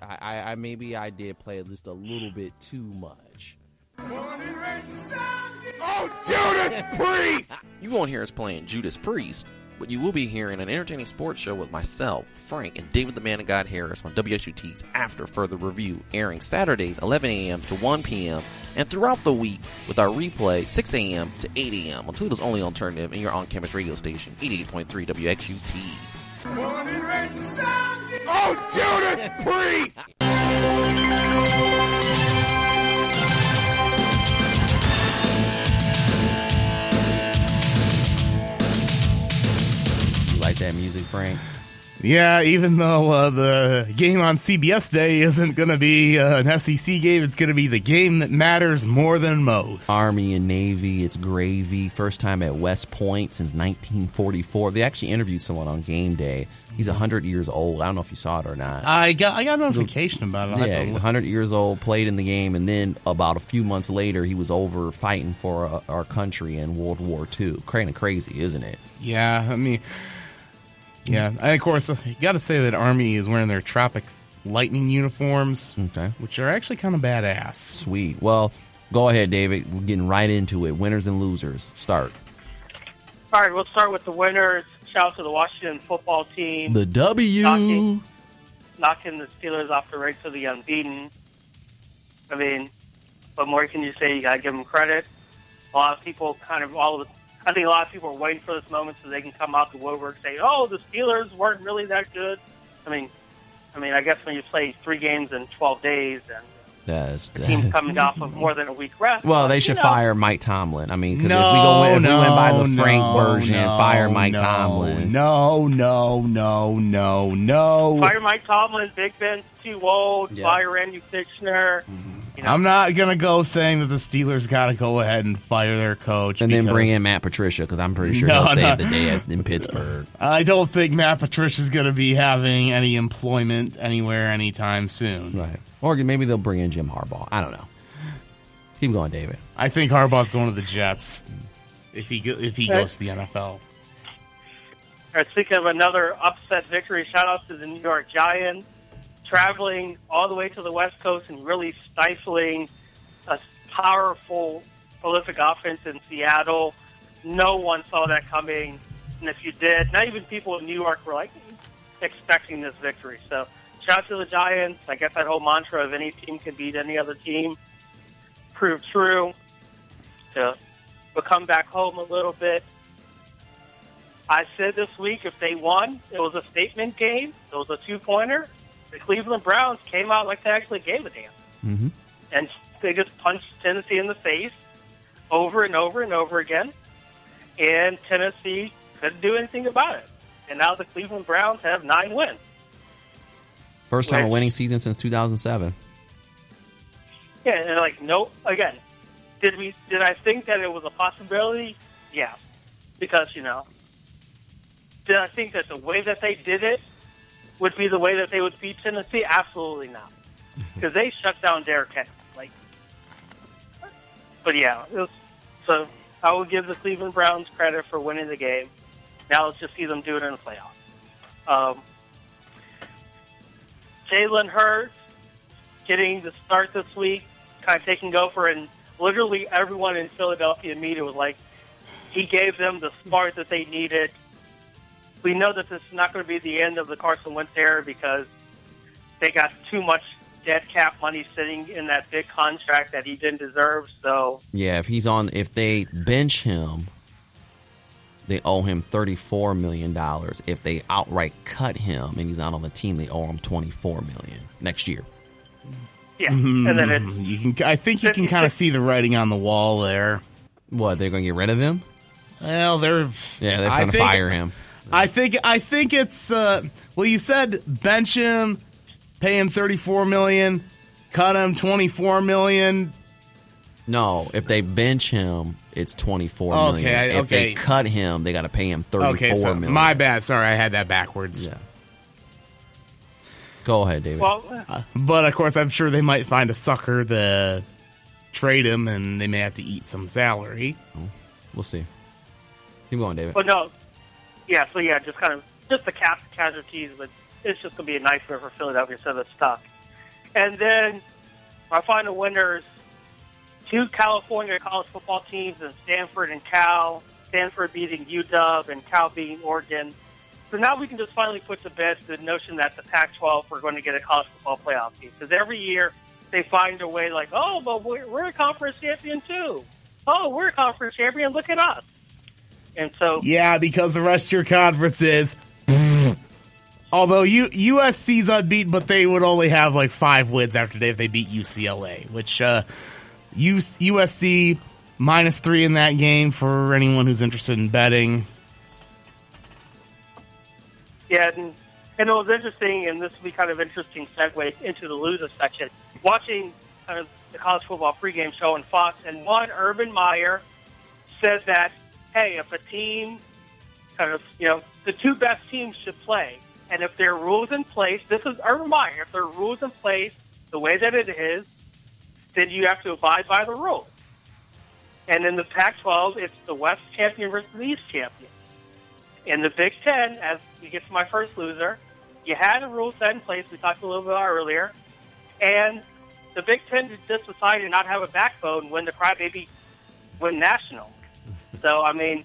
I, I, I maybe I did play just a little bit too much. Oh, Judas Priest! You won't hear us playing Judas Priest, but you will be hearing an entertaining sports show with myself, Frank, and David the Man of God Harris on WXUT's After Further Review, airing Saturdays 11 a.m. to 1 p.m. and throughout the week with our replay 6 a.m. to 8 a.m. on Toledo's only alternative and your on-campus radio station 88.3 WXUT. Oh, Judas Priest! You like that music, Frank? Yeah, even though uh, the game on CBS Day isn't going to be uh, an SEC game, it's going to be the game that matters more than most. Army and Navy, it's gravy. First time at West Point since 1944. They actually interviewed someone on game day. He's 100 years old. I don't know if you saw it or not. I got I got a notification about it. I'll yeah, he's 100 years old, played in the game, and then about a few months later, he was over fighting for uh, our country in World War II. Kind of crazy, isn't it? Yeah, I mean, yeah, and of course, you got to say that Army is wearing their Tropic Lightning uniforms, Okay. which are actually kind of badass. Sweet. Well, go ahead, David. We're getting right into it. Winners and losers. Start. All right, we'll start with the winners. Shout out to the Washington football team, The W. Knocking. knocking the Steelers off the ranks of the unbeaten. I mean, what more can you say? You got to give them credit. A lot of people kind of all of the, I think a lot of people are waiting for this moment so they can come out the woodwork and say, "Oh, the Steelers weren't really that good." I mean, I mean, I guess when you play three games in 12 days and That's, the team's coming off of more than a week rest. well, they you should know, fire Mike Tomlin. I mean, because No, if we go, if no, we went by the Frank no, version, no, fire Mike no, Tomlin. No, no, no, no, no. Fire Mike Tomlin, Big Ben's too old. Yeah. Fire Randy Fichtner. Mm-hmm. You know, I'm not gonna go saying that the Steelers got to go ahead and fire their coach, And then bring in Matt Patricia because I'm pretty sure No, he'll save the day at, in Pittsburgh. I don't think Matt Patricia's gonna be having any employment anywhere anytime soon. Right. Or maybe they'll bring in Jim Harbaugh. I don't know. Keep going, David. I think Harbaugh's going to the Jets if he go, if he Okay. goes to the NFL. All right, speaking of another upset victory, shout out to the New York Giants traveling all the way to the West Coast and really stifling a powerful, prolific offense in Seattle. No one saw that coming, and if you did, not even people in New York were like expecting this victory. So, shout out to the Giants. I guess that whole mantra of any team can beat any other team proved true. To but come back home a little bit. I said this week if they won, it was a statement game. It was a two pointer. The Cleveland Browns came out like they actually gave a damn. Mm-hmm. And they just punched Tennessee in the face over and over and over again. And Tennessee couldn't do anything about it. And now the Cleveland Browns have nine wins. First time a winning season since 2007. Yeah, and like no again, did we did I think that it was a possibility? Yeah. Because, you know, did I think that the way that they did it would be the way that they would beat Tennessee? Absolutely not. Because they shut down Derrick Henry. Like but yeah, it was, so I will give the Cleveland Browns credit for winning the game. Now let's just see them do it in the playoffs. Um, Jalen Hurts getting the start this week, kind of taking over, and literally everyone in Philadelphia media was like, he gave them the spark that they needed. We know that this is not going to be the end of the Carson Wentz era because they got too much dead cap money sitting in that big contract that he didn't deserve. So Yeah, if he's on, if they bench him, they owe him thirty-four million dollars. If they outright cut him and he's not on the team, they owe him twenty-four million next year. yeah, and mm-hmm. then it, You can, I think you can kind of see the writing on the wall there. What? They're going to get rid of him? Well, they're Yeah, they're going to fire him. I think I think it's uh, well. You said bench him, pay him thirty four million, cut him twenty four million. No, if they bench him, it's twenty-four Okay, million. I- If they cut him, they got to pay him thirty-four Okay, so million. my bad. Sorry, I had that backwards. Yeah. Go ahead, David. well, But of course, I'm sure they might find a sucker to trade him, and they may have to eat some salary. we'll see. Keep going, David. But no, yeah. So yeah, just kind of just the cap casualties, but it's just to be a nightmare for Philadelphia. So they're stuck. And then my final winners, two California college football teams in Stanford and Cal. Stanford beating UW and Cal beating Oregon. So now we can just finally put to bed the notion that the Pac-12 we're going to get a college football playoff team because every year they find a way like, oh, but we're, we're a conference champion too. Oh, we're a conference champion. Look at us. And so Yeah, because the rest of your conference is. Although U- USC's unbeaten, but they would only have like five wins after they if they beat UCLA, which uh, U- USC minus three in that game for anyone who's interested in betting. Yeah, and, and it was interesting, and this will be kind of interesting segue into the loser section. Watching of the college football pregame show on Fox, and one Urban Meyer says that, hey, if a team kind of, you know, the two best teams should play, and if there are rules in place, this is Urban Meyer, if there are rules in place the way that it is, then you have to abide by the rules. And in the Pac-12, it's the West champion versus the East champion. In the Big Ten, as we get to my first loser, you had a rule set in place we talked a little bit about earlier, and the Big Ten just decided to not have a backbone when the crybaby went national. So, I mean,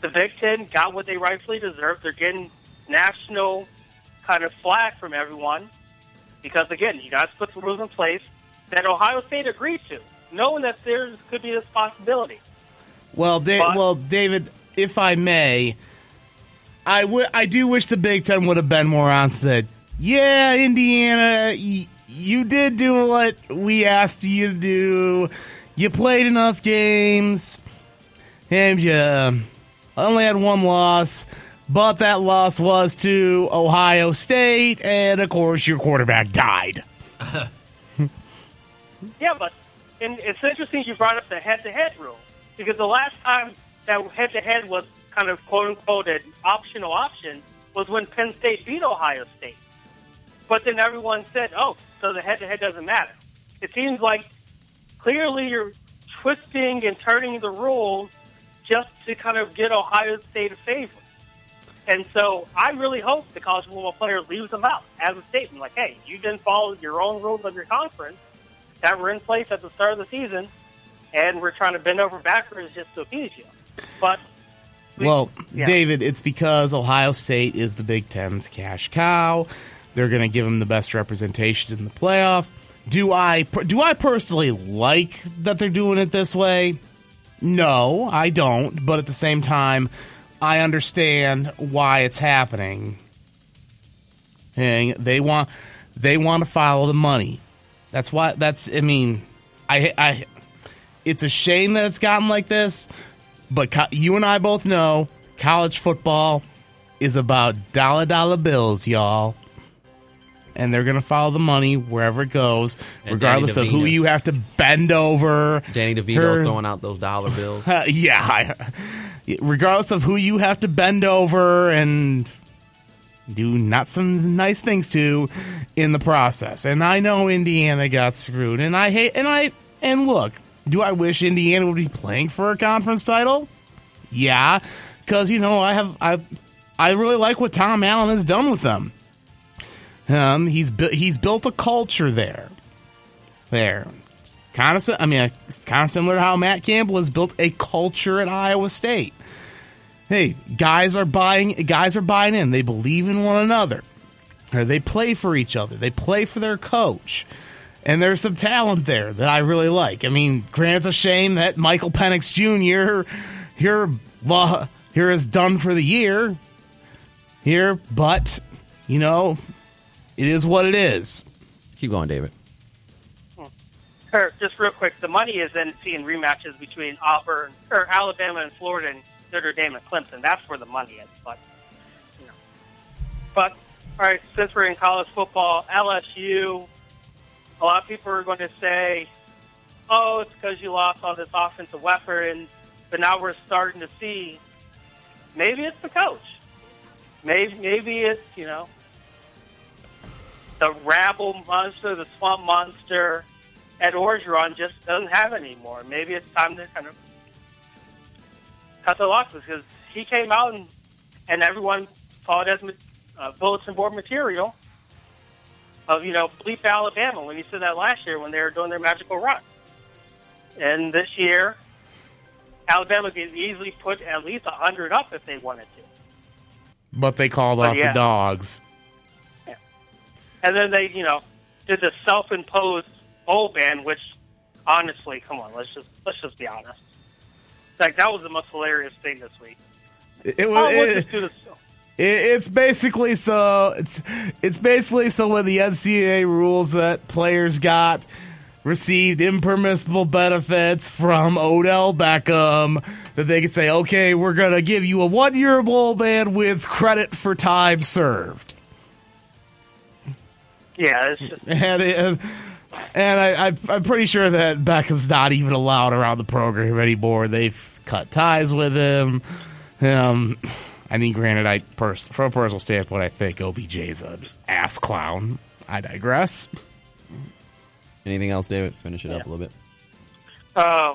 the Big Ten got what they rightfully deserved. They're getting national kind of flack from everyone because, again, you guys put the rules in place that Ohio State agreed to, knowing that there could be this possibility. Well, da- But- well, David, if I may, I wi- I do wish the Big Ten would have been more on. Said, yeah, Indiana, y- you did do what we asked you to do. You played enough games, and you only had one loss. But that loss was to Ohio State, and of course, your quarterback died. Yeah, but and it's interesting you brought up the head-to-head rule because the last time that head-to-head was kind of quote-unquote an optional option was when Penn State beat Ohio State. But then everyone said, "Oh, so the head-to-head doesn't matter." It seems like clearly you're twisting and turning the rules just to kind of get Ohio State a favor. And so I really hope the college football player leaves them out as a statement, like, "Hey, you didn't follow your own rules of your conference." that were in place at the start of the season, and we're trying to bend over backwards just to appease you. But we- Well, yeah. David, it's because Ohio State is the Big Ten's cash cow. They're going to give them the best representation in the playoff. Do I do I personally like that they're doing it this way? No, I don't. But at the same time, I understand why it's happening. And they want they want to follow the money. That's why. That's. I mean, I. I. It's a shame that it's gotten like this, but co- you and I both know college football is about dollar dollar bills, y'all. And they're gonna follow the money wherever it goes, And regardless of who you have to bend over. Danny DeVito Her- throwing out those dollar bills. Yeah, I, regardless of who you have to bend over and do not some nice things to in the process. And I know Indiana got screwed, and I hate and I and look, do I wish Indiana would be playing for a conference title? Yeah, because you know I have I I really like what Tom Allen has done with them. Um, he's bu- he's built a culture there. There, kind of. I mean, kind of similar to how Matt Campbell has built a culture at Iowa State. Hey, guys are buying. Guys are buying in. They believe in one another. Or they play for each other. They play for their coach. And there's some talent there that I really like. I mean, granted, it's a shame that Michael Penix Jr. here, here is done for the year. Here, but you know, it is what it is. Keep going, David. Or just real quick, the money is in seeing rematches between Auburn or Alabama and Florida and Notre Dame and Clemson. That's where the money is. But you know, but all right, since we're in college football, LSU. A lot of people are going to say, "Oh, it's because you lost all this offensive weapon," but now we're starting to see maybe it's the coach. Maybe maybe it's you know the rabble monster, the swamp monster. Ed Orgeron just doesn't have anymore. Maybe it's time to kind of cut the losses because he came out and, and everyone saw it as uh, bulletin board material. of you know bleep Alabama when he said that last year when they were doing their magical run. And this year, Alabama could easily put at least a hundred up if they wanted to. But they called But off yeah. the dogs. And then they, you know, did the self-imposed bowl ban, which honestly, come on, let's just let's just be honest. Like that was the most hilarious thing this week. It, Oh, was. it- do. It, it's basically so it's it's basically so when the NCAA rules that players got received impermissible benefits from Odell Beckham that they could say, okay, we're gonna give you a one year bowl ban with credit for time served. Yeah, it's just And and, and I, I I'm pretty sure that Beckham's not even allowed around the program anymore. They've cut ties with him. Um, I mean, granted, I pers- from a personal standpoint, I think OBJ's an ass clown. I digress. Anything else, David? Finish it up a little bit. uh,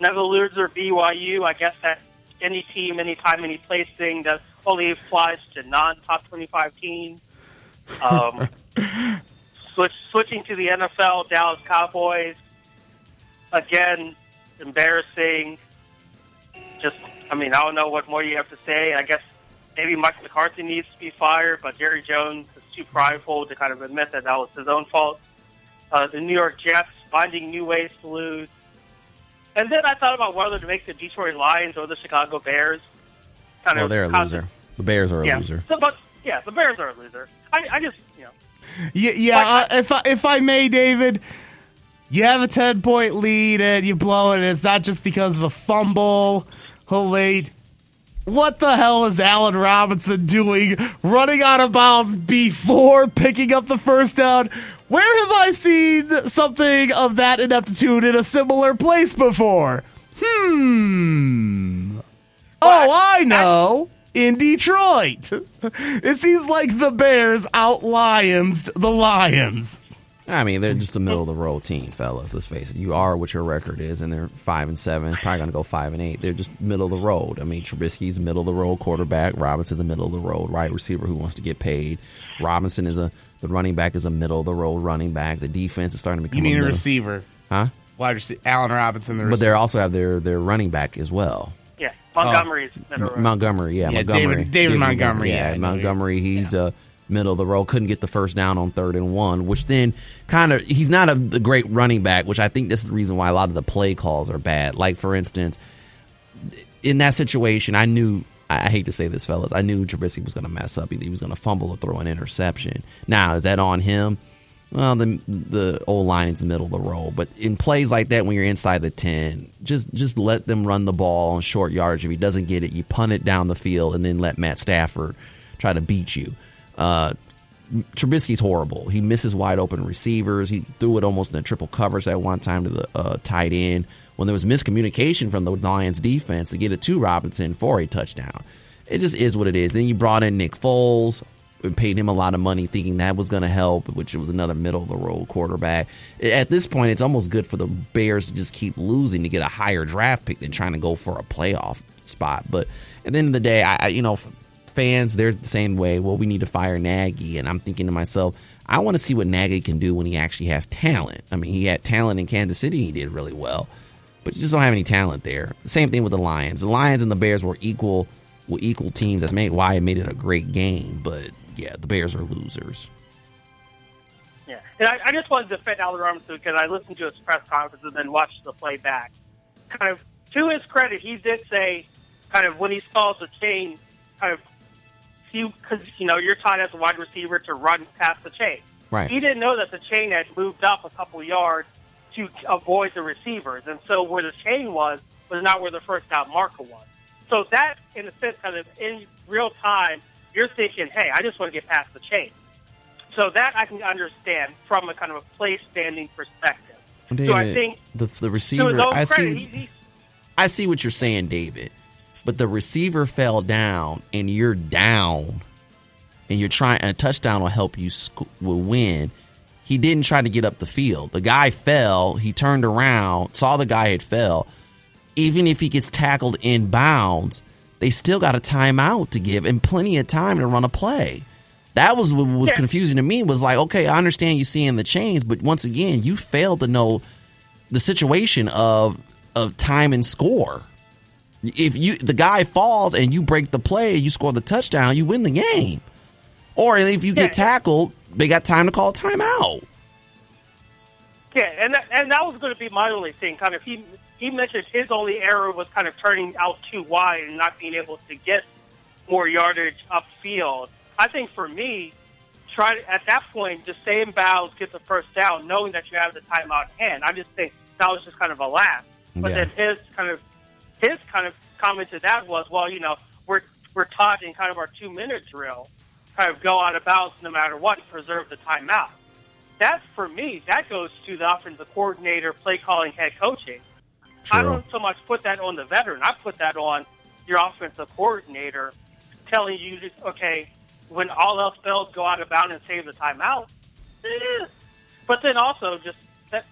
never loser BYU. I guess that any team, any time, any place thing that only applies to non-top twenty-five teams. Um, switch, switching to the NFL, Dallas Cowboys. Again, embarrassing. Just, I mean, I don't know what more you have to say. I guess maybe Mike McCarthy needs to be fired, but Jerry Jones is too prideful to kind of admit that that was his own fault. Uh, the New York Jets finding new ways to lose. And then I thought about whether to make the Detroit Lions or the Chicago Bears. Kind Well, of they're a loser. The Bears are a Yeah, loser. So, but yeah, the Bears are a loser. I, I just, you know, Yeah, yeah. Like- uh, if I, if I may, David, you have a ten point lead and you blow it. It's not just because of a fumble. Oh wait, what the hell is Allen Robinson doing, running out of bounds before picking up the first down? Where have I seen something of that ineptitude in a similar place before? Hmm. Oh, I know. In Detroit. It seems like the Bears out lions the Lions. I mean, they're just a middle of the road team, fellas. Let's face it. You are what your record is, and they're five and seven. Probably going to go five and eight. They're just middle of the road. I mean, Trubisky's a middle of the road quarterback. Robinson's a middle of the road right receiver who wants to get paid. Robinson is a the running back is a middle of the road running back. The defense is starting to become You mean a a receiver? huh? Wide receiver. Allen Robinson, the But receiver. they also have their their running back as well. Yeah, Montgomery's middle road. Montgomery, yeah, Yeah, Montgomery, David- David Montgomery, yeah, I know Montgomery. He's uh, middle of the road. Couldn't get the first down on third and one, which then kind of he's not a, a great running back. Which I think this is the reason why a lot of the play calls are bad. Like for instance, in that situation, I knew. I hate to say this, fellas. I knew Trubisky was going to mess up. He, he was going to fumble or throw an interception. Now, is that on him? Well, the the old line is the middle of the road, but in plays like that, when you're inside the ten, just just let them run the ball on short yards. If he doesn't get it, you punt it down the field, and then let Matt Stafford try to beat you. Uh, Trubisky's horrible. He misses wide open receivers. He threw it almost in a triple coverage at one time to the uh, tight end when there was miscommunication from the Lions defense to get it to Robinson for a touchdown. It just is what it is. Then you brought in Nick Foles paid him a lot of money thinking that was going to help, which was another middle of the road quarterback. At this point, it's almost good for the Bears to just keep losing to get a higher draft pick than trying to go for a playoff spot. But at the end of the day, I, you know, fans, they're the same way. Well, we need to fire Nagy, and I'm thinking to myself, I want to see what Nagy can do when he actually has talent. I mean, he had talent in Kansas City; he did really well, but you just don't have any talent there. Same thing with the Lions. The Lions and the Bears were equal, were equal teams. That's made why it made it a great game. But yeah, the Bears are losers. Yeah, and I, I just wanted to defend Allen Robinson because I listened to his press conference and then watched the playback. Kind of to his credit, he did say, kind of when he saw the chain, kind of, you because you know you're taught as a wide receiver to run past the chain. Right. He didn't know that the chain had moved up a couple yards to avoid the receivers, and so where the chain was was not where the first down marker was. So that, in a sense, kind of in real time, you're thinking, "Hey, I just want to get past the chain." So that I can understand from a kind of a play standing perspective. so I think the the receiver. I see. credit, what- he, he, I see what you're saying, David. But the receiver fell down, and you're down, and you're trying. And a touchdown will help you sc- will win. He didn't try to get up the field. The guy fell. He turned around, saw the guy had fell. Even if he gets tackled in bounds, they still got a timeout to give and plenty of time to run a play. That was what was Yeah. confusing to me. Was like, okay, I understand you seeing the change, but once again, you failed to know the situation of of time and score. If you the guy falls and you break the play, you score the touchdown, you win the game. Or if you get Yeah. tackled, they got time to call timeout. Yeah, and that, and that was going to be my only thing. Kind of, he he mentioned his only error was kind of turning out too wide and not being able to get more yardage upfield. I think for me, try to, at that point just stay in bounds, get the first down, knowing that you have the timeout in hand. I just think that was just kind of a laugh. But Yeah. then his kind of his kind of comment to that was, well, you know, we're we're taught in kind of our two minute drill, kind of go out of bounds no matter what, preserve the timeout that for me, that goes to the offensive coordinator, play calling, head coaching. I don't so much put that on the veteran. I put that on your offensive coordinator, telling you, to, okay, when all else fails, go out of bounds and save the timeout. Eh. But then also just that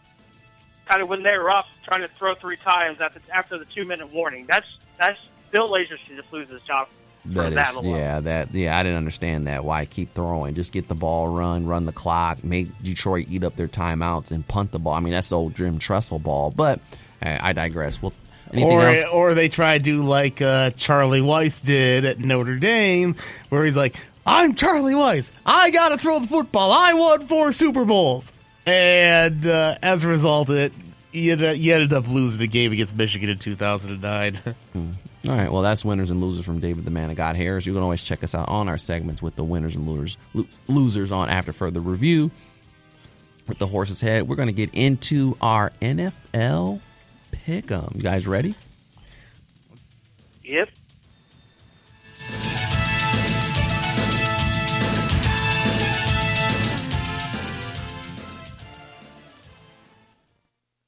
kind of when they're up, trying to throw three times after after the two minute warning. That's that's Bill Lazor should just lose his job That that, is, yeah, that yeah, I didn't understand that. Why keep throwing? Just get the ball, run, run the clock, make Detroit eat up their timeouts and punt the ball. I mean, that's the old Jim Tressel ball. But I digress. Well, anything or, else? or they try to do like uh, Charlie Weis did at Notre Dame, where he's like, "I'm Charlie Weis. I got to throw the football. I won four Super Bowls." And uh, as a result, it you ended, up losing the game against Michigan in 2009. All right, well, that's winners and losers from David the Man of God Harris. You can always check us out on our segments with the winners and losers lo- losers on after further review. With the horse's head, we're going to get into our NFL pick 'em. You guys ready? Yep.